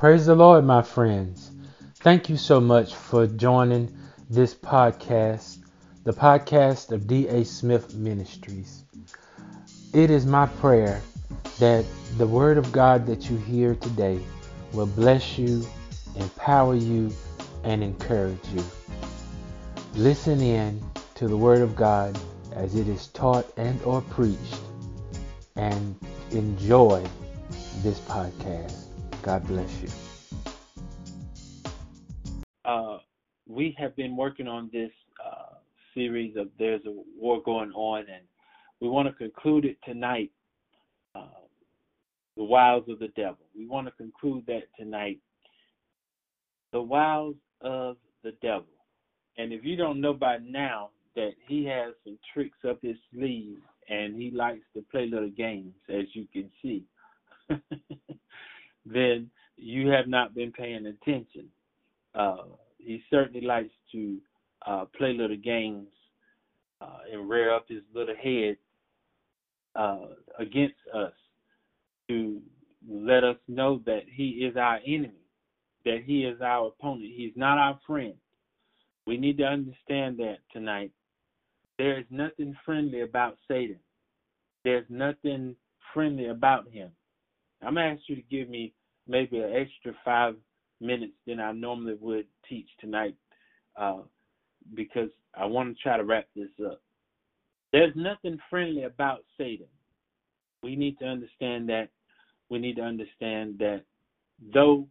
Praise the Lord, my friends. Thank you so much for joining this podcast, the podcast of D.A. Smith Ministries. It is my prayer that the Word of God that you hear today will bless you, empower you, and encourage you. Listen in to the Word of God as it is taught and or preached and enjoy this podcast. God bless you. Uh, we have been working on this uh, series of There's a War Going On, and we want to conclude it tonight. Uh, the wiles of the devil. We want to conclude that tonight. The wiles of the devil. And if you don't know by now that he has some tricks up his sleeve and he likes to play little games, as you can see, then you have not been paying attention. Uh, he certainly likes to uh, play little games uh, and rear up his little head uh, against us to let us know that he is our enemy, that he is our opponent. He's not our friend. We need to understand that tonight. There is nothing friendly about Satan. There's nothing friendly about him. I'm to ask you to give me maybe an extra five minutes than I normally would teach tonight uh, because I want to try to wrap this up. There's nothing friendly about Satan. We need to understand that. We need to understand that though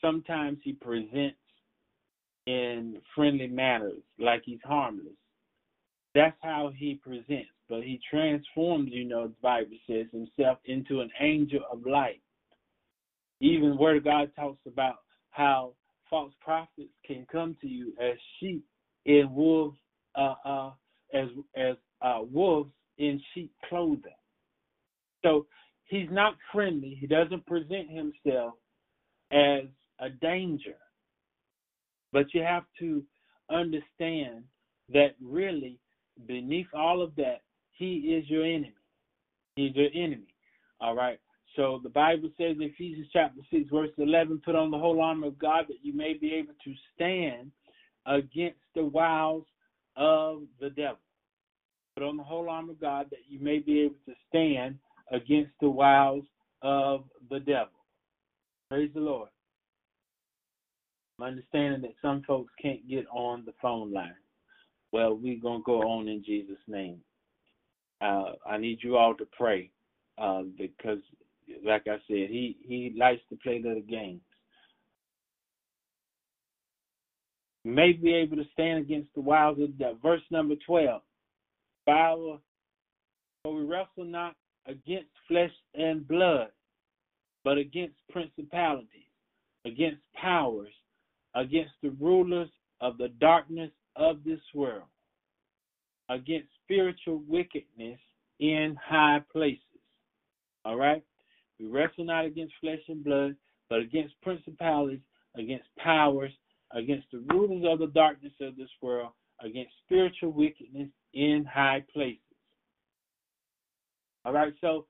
sometimes he presents in friendly manners like he's harmless, that's how he presents. But he transforms, you know, the Bible says, himself into an angel of light. Even Word of God talks about how false prophets can come to you as sheep in wolves, uh, uh, as as uh, wolves in sheep clothing. So he's not friendly. He doesn't present himself as a danger. But you have to understand that really, beneath all of that, he is your enemy. He's your enemy. All right. So the Bible says in Ephesians chapter 6, verse 11, put on the whole armor of God that you may be able to stand against the wiles of the devil. Put on the whole armor of God that you may be able to stand against the wiles of the devil. Praise the Lord. I'm understanding that some folks can't get on the phone line. Well, we're going to go on in Jesus' name. Uh, I need you all to pray uh, because like I said, he he likes to play little games. may be able to stand against the wiles of death. Verse number twelve. For we wrestle not against flesh and blood, but against principalities, against powers, against the rulers of the darkness of this world, against spiritual wickedness in high places. All right? We wrestle not against flesh and blood, but against principalities, against powers, against the rulers of the darkness of this world, against spiritual wickedness in high places. All right, so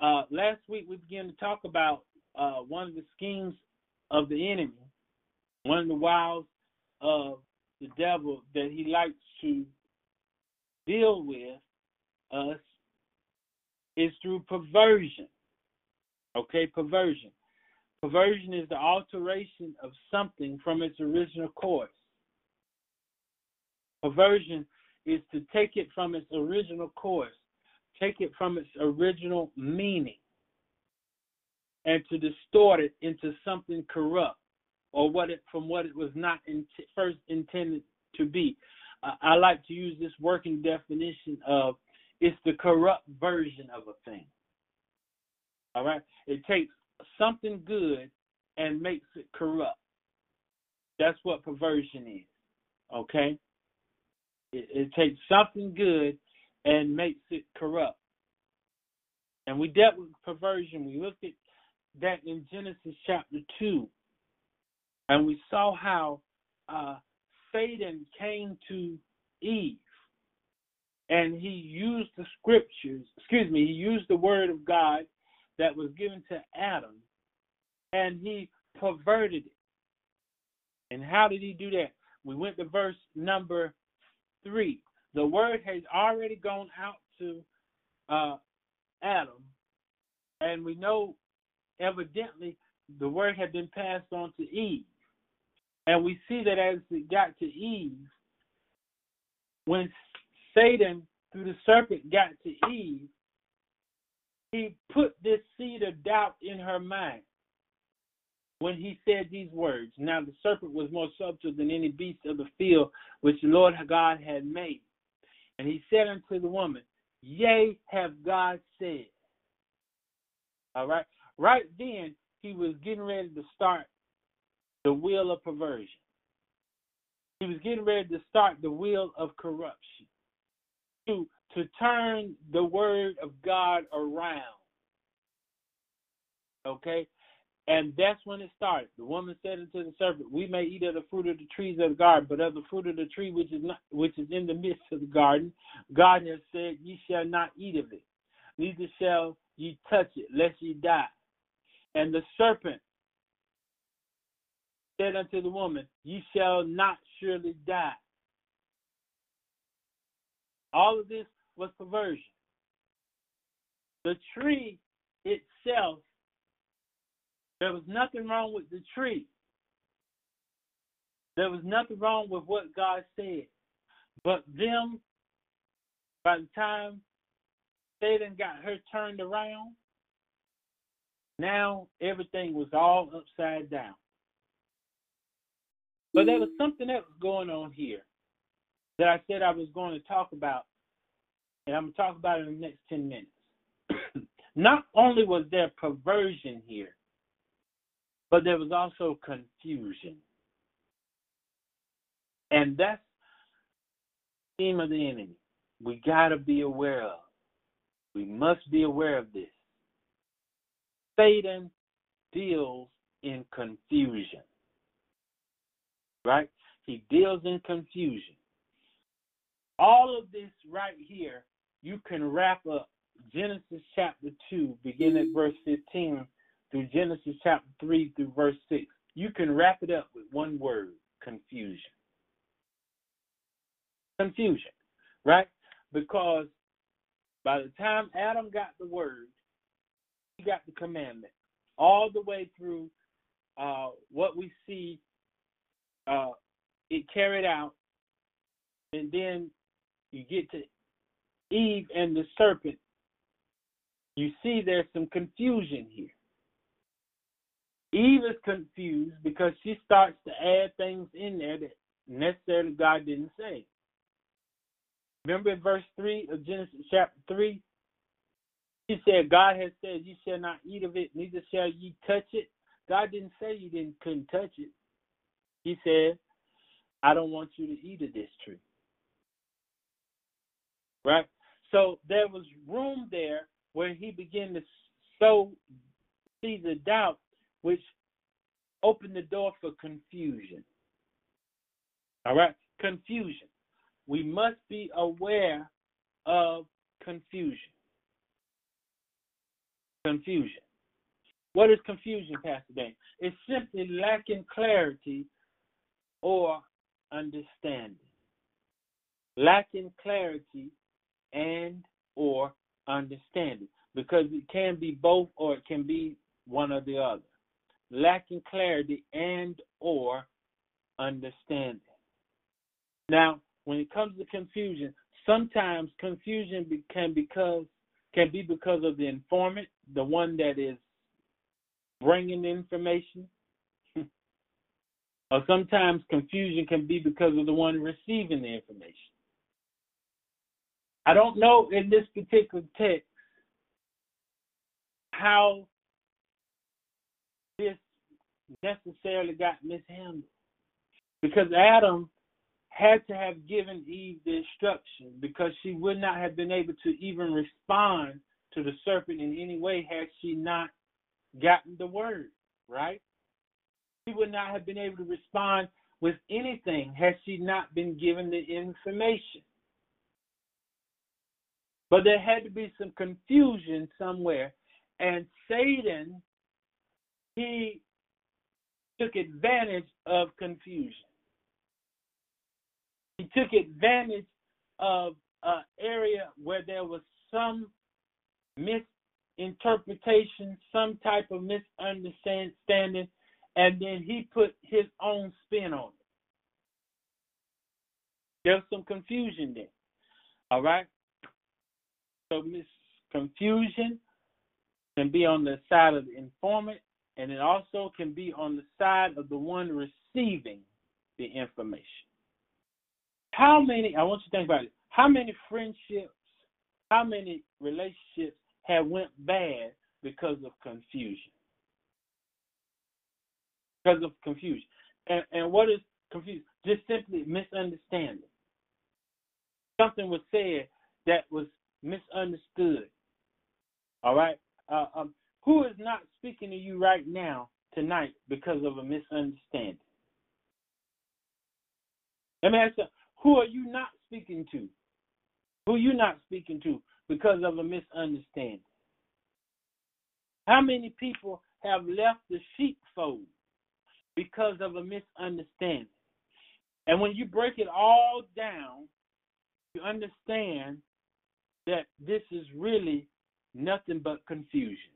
uh, last week we began to talk about uh, one of the schemes of the enemy, one of the wiles of the devil that he likes to deal with us is through perversion. Okay, perversion. Perversion is the alteration of something from its original course. Perversion is to take it from its original course, take it from its original meaning, and to distort it into something corrupt or what it from what it was not in, first intended to be. Uh, I like to use this working definition of it's the corrupt version of a thing. All right? It takes something good and makes it corrupt. That's what perversion is. Okay? It, it takes something good and makes it corrupt. And we dealt with perversion. We looked at that in Genesis chapter 2. And we saw how uh, Satan came to Eve and he used the scriptures, excuse me, he used the word of God that was given to Adam, and he perverted it. And how did he do that? We went to verse number three. The word has already gone out to uh, Adam, and we know evidently the word had been passed on to Eve. And we see that as it got to Eve, when Satan, through the serpent, got to Eve, he put this seed of doubt in her mind when he said these words. Now the serpent was more subtle than any beast of the field which the Lord God had made. And he said unto the woman, Yea, have God said. All right. Right then, he was getting ready to start the wheel of perversion. He was getting ready to start the wheel of corruption. To to turn the word of God around. Okay? And that's when it started. The woman said unto the serpent, We may eat of the fruit of the trees of the garden, but of the fruit of the tree which is not which is in the midst of the garden, God has said, Ye shall not eat of it, neither shall ye touch it, lest ye die. And the serpent said unto the woman, Ye shall not surely die. All of this was perversion. The tree itself there was nothing wrong with the tree. There was nothing wrong with what God said. But them, by the time Satan got her turned around, now everything was all upside down. But there mm-hmm. was something else going on here that I said I was going to talk about, and I'm going to talk about it in the next 10 minutes. Not only was there perversion here, but there was also confusion. And that's the theme of the enemy. We got to be aware of. We must be aware of this. Satan deals in confusion. Right? He deals in confusion. All of this right here, you can wrap up Genesis chapter 2, beginning at verse 15 through Genesis chapter 3 through verse 6, you can wrap it up with one word confusion. Confusion, right? Because by the time Adam got the word, he got the commandment, all the way through uh, what we see uh, it carried out, and then you get to Eve and the serpent. You see there's some confusion here. Eve is confused because she starts to add things in there that necessarily God didn't say. Remember in verse 3 of Genesis chapter 3? He said, God has said, You shall not eat of it, neither shall ye touch it. God didn't say you didn't couldn't touch it. He said, I don't want you to eat of this tree. Right? So there was room there where he began to sow seeds of doubt which opened the door for confusion. All right? Confusion. We must be aware of confusion. Confusion. What is confusion, Pastor Dan? It's simply lacking clarity or understanding. Lacking clarity and or understanding. Because it can be both or it can be one or the other lacking clarity and or understanding. Now, when it comes to confusion, sometimes confusion can because can be because of the informant, the one that is bringing information, or sometimes confusion can be because of the one receiving the information. I don't know in this particular text how this necessarily got mishandled. Because Adam had to have given Eve the instruction because she would not have been able to even respond to the serpent in any way had she not gotten the word, right? She would not have been able to respond with anything had she not been given the information. But there had to be some confusion somewhere. And Satan he took advantage of confusion. He took advantage of an area where there was some misinterpretation, some type of misunderstanding, and then he put his own spin on it. There's some confusion there. All right? So confusion can be on the side of the informant, and it also can be on the side of the one receiving the information. How many, I want you to think about it, how many friendships, how many relationships have went bad because of confusion? Because of confusion. And, and what is confusion? Just simply misunderstanding. Something was said that was misunderstood. All right? Uh, um, who is not speaking to you right now, tonight, because of a misunderstanding? Let me ask you, who are you not speaking to? Who you not speaking to because of a misunderstanding? How many people have left the sheepfold because of a misunderstanding? And when you break it all down, you understand that this is really nothing but confusion.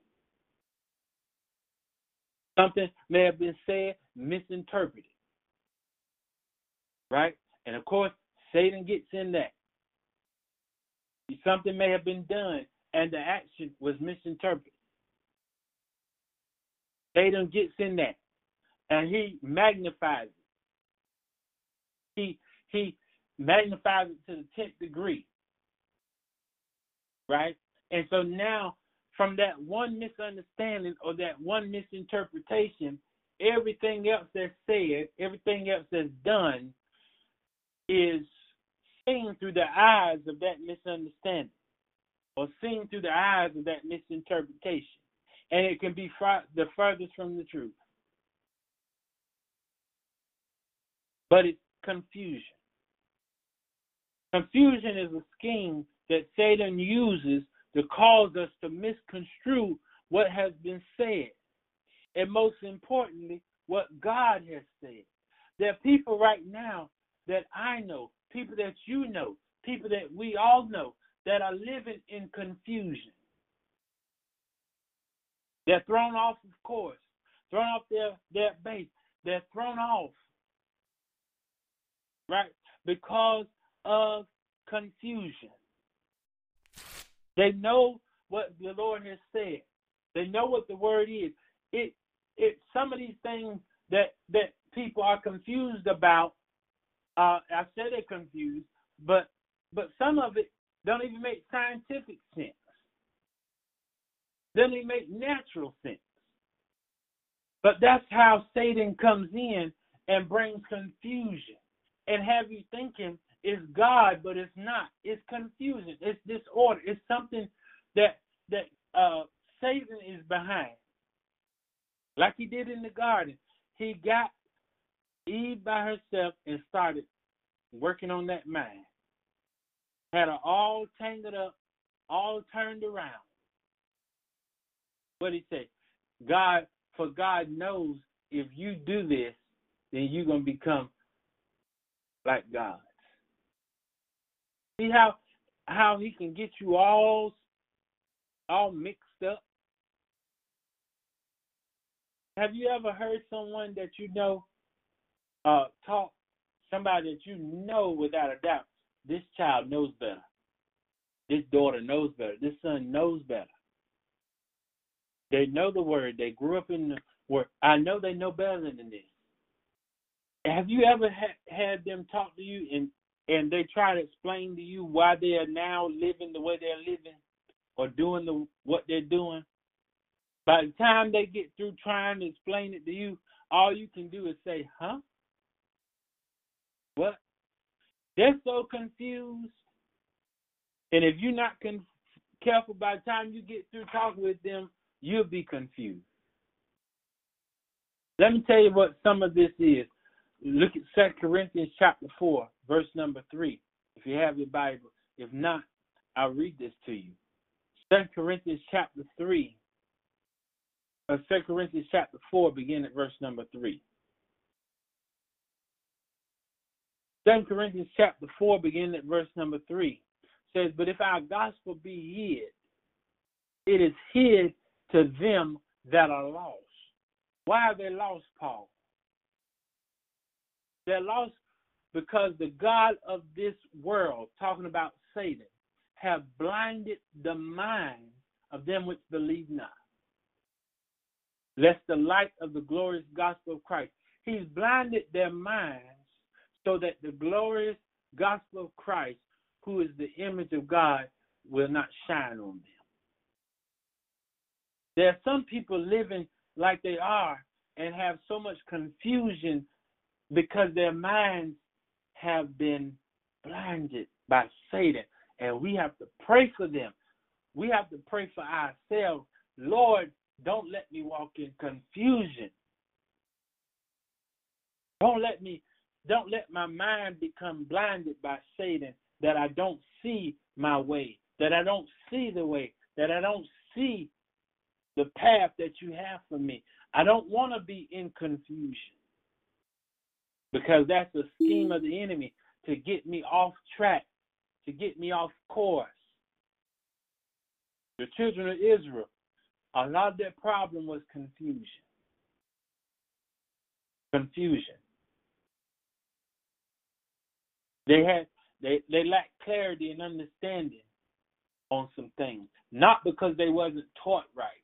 Something may have been said, misinterpreted. Right? And of course, Satan gets in that. Something may have been done and the action was misinterpreted. Satan gets in that and he magnifies it. He he magnifies it to the tenth degree. Right? And so now from that one misunderstanding or that one misinterpretation, everything else that's said, everything else that's done is seen through the eyes of that misunderstanding or seen through the eyes of that misinterpretation. And it can be the furthest from the truth. But it's confusion. Confusion is a scheme that Satan uses to cause us to misconstrue what has been said. And most importantly, what God has said. There are people right now that I know, people that you know, people that we all know that are living in confusion. They're thrown off of course, thrown off their, their base. They're thrown off, right? Because of confusion. They know what the Lord has said. They know what the word is. It it some of these things that that people are confused about uh, I said they're confused, but but some of it don't even make scientific sense. Doesn't even make natural sense. But that's how Satan comes in and brings confusion and have you thinking it's God, but it's not. It's confusion. It's disorder. It's something that that uh, Satan is behind. Like he did in the garden. He got Eve by herself and started working on that mind. Had her all tangled up, all turned around. What he say? God, for God knows if you do this, then you're gonna become like God. See how how he can get you all all mixed up? Have you ever heard someone that you know uh, talk, somebody that you know without a doubt, this child knows better. This daughter knows better. This son knows better. They know the word. They grew up in the word. I know they know better than this. Have you ever ha- had them talk to you and and they try to explain to you why they are now living the way they're living or doing the what they're doing? By the time they get through trying to explain it to you, all you can do is say, "Huh? What? They're so confused. And if you're not con- careful, by the time you get through talking with them, you'll be confused. Let me tell you what some of this is. Look at Second Corinthians chapter 4, verse number 3, if you have your Bible. If not, I'll read this to you. Second Corinthians chapter 3, uh, or 2 Corinthians chapter 4, begin at verse number 3. 2 Corinthians chapter 4, beginning at verse number 3, says, But if our gospel be hid, it is hid to them that are lost. Why are they lost, Paul? They're lost because the God of this world, talking about Satan, have blinded the mind of them which believe not. Lest the light of the glorious gospel of Christ. He's blinded their minds so that the glorious gospel of Christ, who is the image of God, will not shine on them. There are some people living like they are and have so much confusion because their minds have been blinded by Satan. And we have to pray for them. We have to pray for ourselves. Lord, don't let me walk in confusion. Don't let me don't let my mind become blinded by Satan that I don't see my way, that I don't see the way, that I don't see the path that you have for me. I don't want to be in confusion because that's the scheme of the enemy to get me off track, to get me off course. The children of Israel, a lot of their problem was confusion. Confusion. They had they they lacked clarity and understanding on some things, not because they wasn't taught right,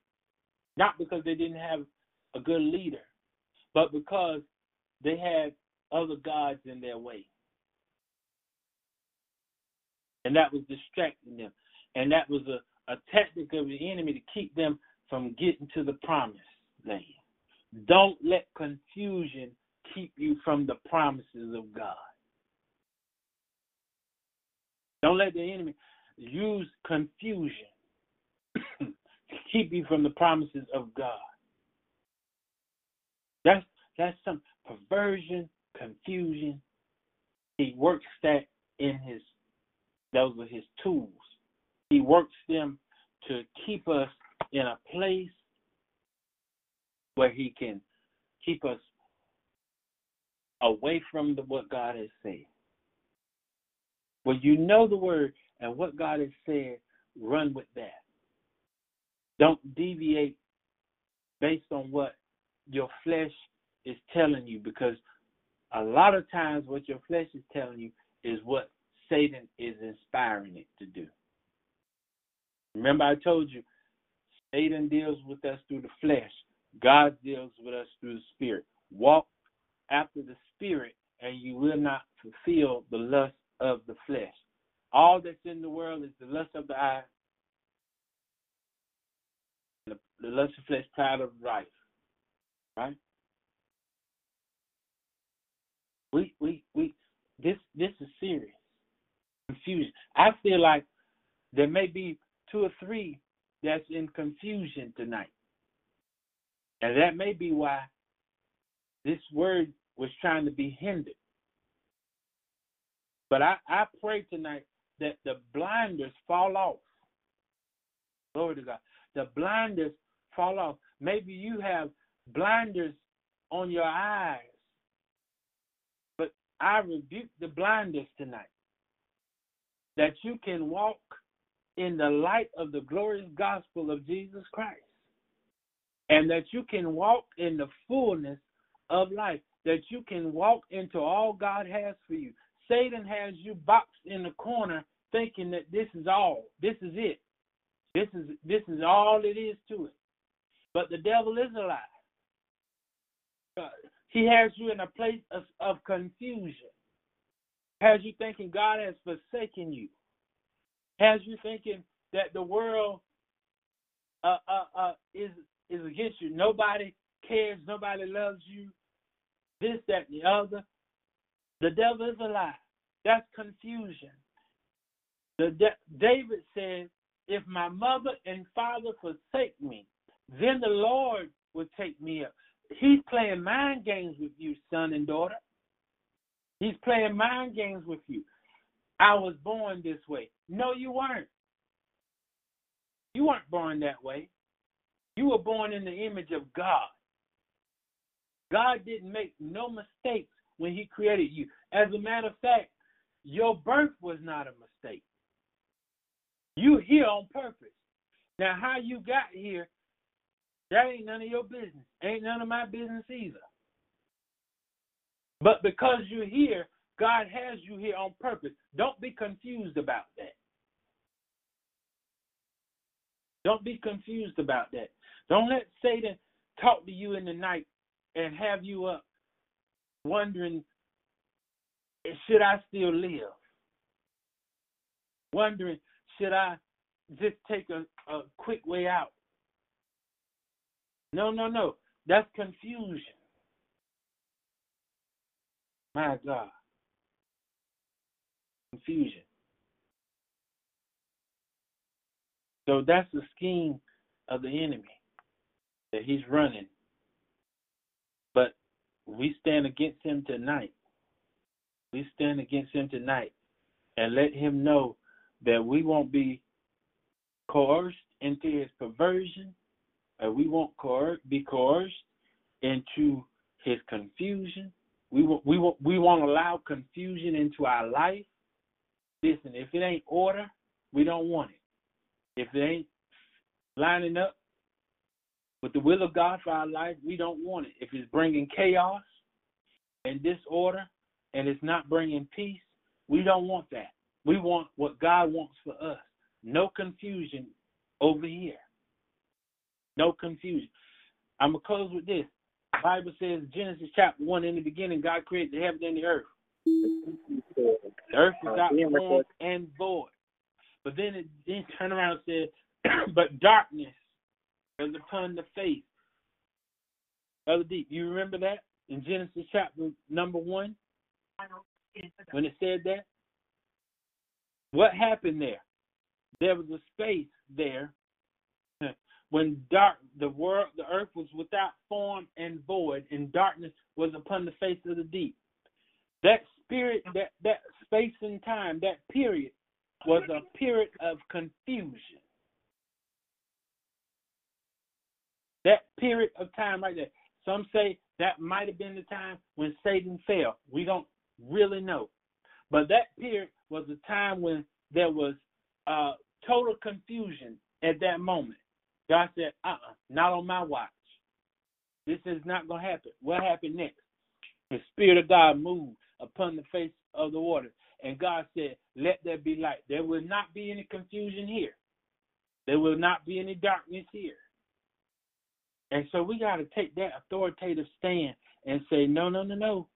not because they didn't have a good leader, but because they had other gods in their way. And that was distracting them. And that was a, a tactic of the enemy to keep them from getting to the promised land. Don't let confusion keep you from the promises of God. Don't let the enemy use confusion to keep you from the promises of God. That's that's some perversion, confusion. He works that in his those are his tools. He works them to keep us in a place where he can keep us away from the, what God has said. When you know the word and what God has said, run with that. Don't deviate based on what your flesh is telling you because a lot of times what your flesh is telling you is what Satan is inspiring it to do. Remember, I told you, Satan deals with us through the flesh, God deals with us through the spirit. Walk after the spirit, and you will not fulfill the lust of the flesh. All that's in the world is the lust of the eye, the, the lust of flesh, pride of life. Right? We we we this this is serious. Confusion. I feel like there may be two or three that's in confusion tonight. And that may be why this word was trying to be hindered. But I, I pray tonight that the blinders fall off. Glory to God. The blinders fall off. Maybe you have blinders on your eyes. But I rebuke the blinders tonight. That you can walk in the light of the glorious gospel of Jesus Christ. And that you can walk in the fullness of life. That you can walk into all God has for you. Satan has you boxed in the corner thinking that this is all. This is it. This is this is all it is to it. But the devil is a lie. Uh, he has you in a place of, of confusion. Has you thinking God has forsaken you. Has you thinking that the world uh, uh, uh, is is against you. Nobody cares. Nobody loves you. This, that, and the other. The devil is a lie. That's confusion. The De- David said, "If my mother and father forsake me, then the Lord will take me up." He's playing mind games with you, son and daughter. He's playing mind games with you. I was born this way. No, you weren't. You weren't born that way. You were born in the image of God. God didn't make no mistakes when He created you. As a matter of fact, your birth was not a mistake. You here on purpose. Now, how you got here, that ain't none of your business. Ain't none of my business either. But because you're here, God has you here on purpose. Don't be confused about that. Don't be confused about that. Don't let Satan talk to you in the night and have you up wondering, should I still live? Wondering, should I just take a, a quick way out? No, no, no. That's confusion. My God. Confusion. So that's the scheme of the enemy that he's running. But we stand against him tonight. We stand against him tonight and let him know that we won't be coerced into his perversion, or we won't be coerced into his confusion. We will, we will, we won't allow confusion into our life. Listen, if it ain't order, we don't want it. If it ain't lining up with the will of God for our life, we don't want it. If it's bringing chaos and disorder and it's not bringing peace, we don't want that. We want what God wants for us. No confusion over here. No confusion. I'm going to close with this. Bible says, Genesis chapter 1, in the beginning, God created the heaven and the earth. The earth is out uh, form and void. But then it then turned around and said, but darkness is upon the face of the deep. You remember that in Genesis chapter number one? When it said that? What happened there? There was a space there when dark the world the earth was without form and void and darkness was upon the face of the deep. That spirit that that space and time, that period was a period of confusion. That period of time right there. Some say that might have been the time when Satan fell. We don't really know. But that period was a time when there was uh, total confusion at that moment. God said, uh uh-uh, not on my watch. This is not going to happen. What happened next? The Spirit of God moved upon the face of the water. And God said, Let there be light. There will not be any confusion here, there will not be any darkness here. And so we got to take that authoritative stand and say, No, no, no, no,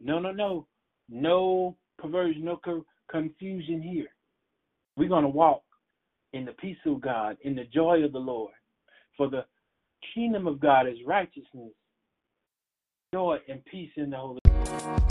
no, no, no, no perversion, no co- confusion here. We're going to walk in the peace of God, in the joy of the Lord. For the kingdom of God is righteousness, joy, and peace in the Holy Spirit.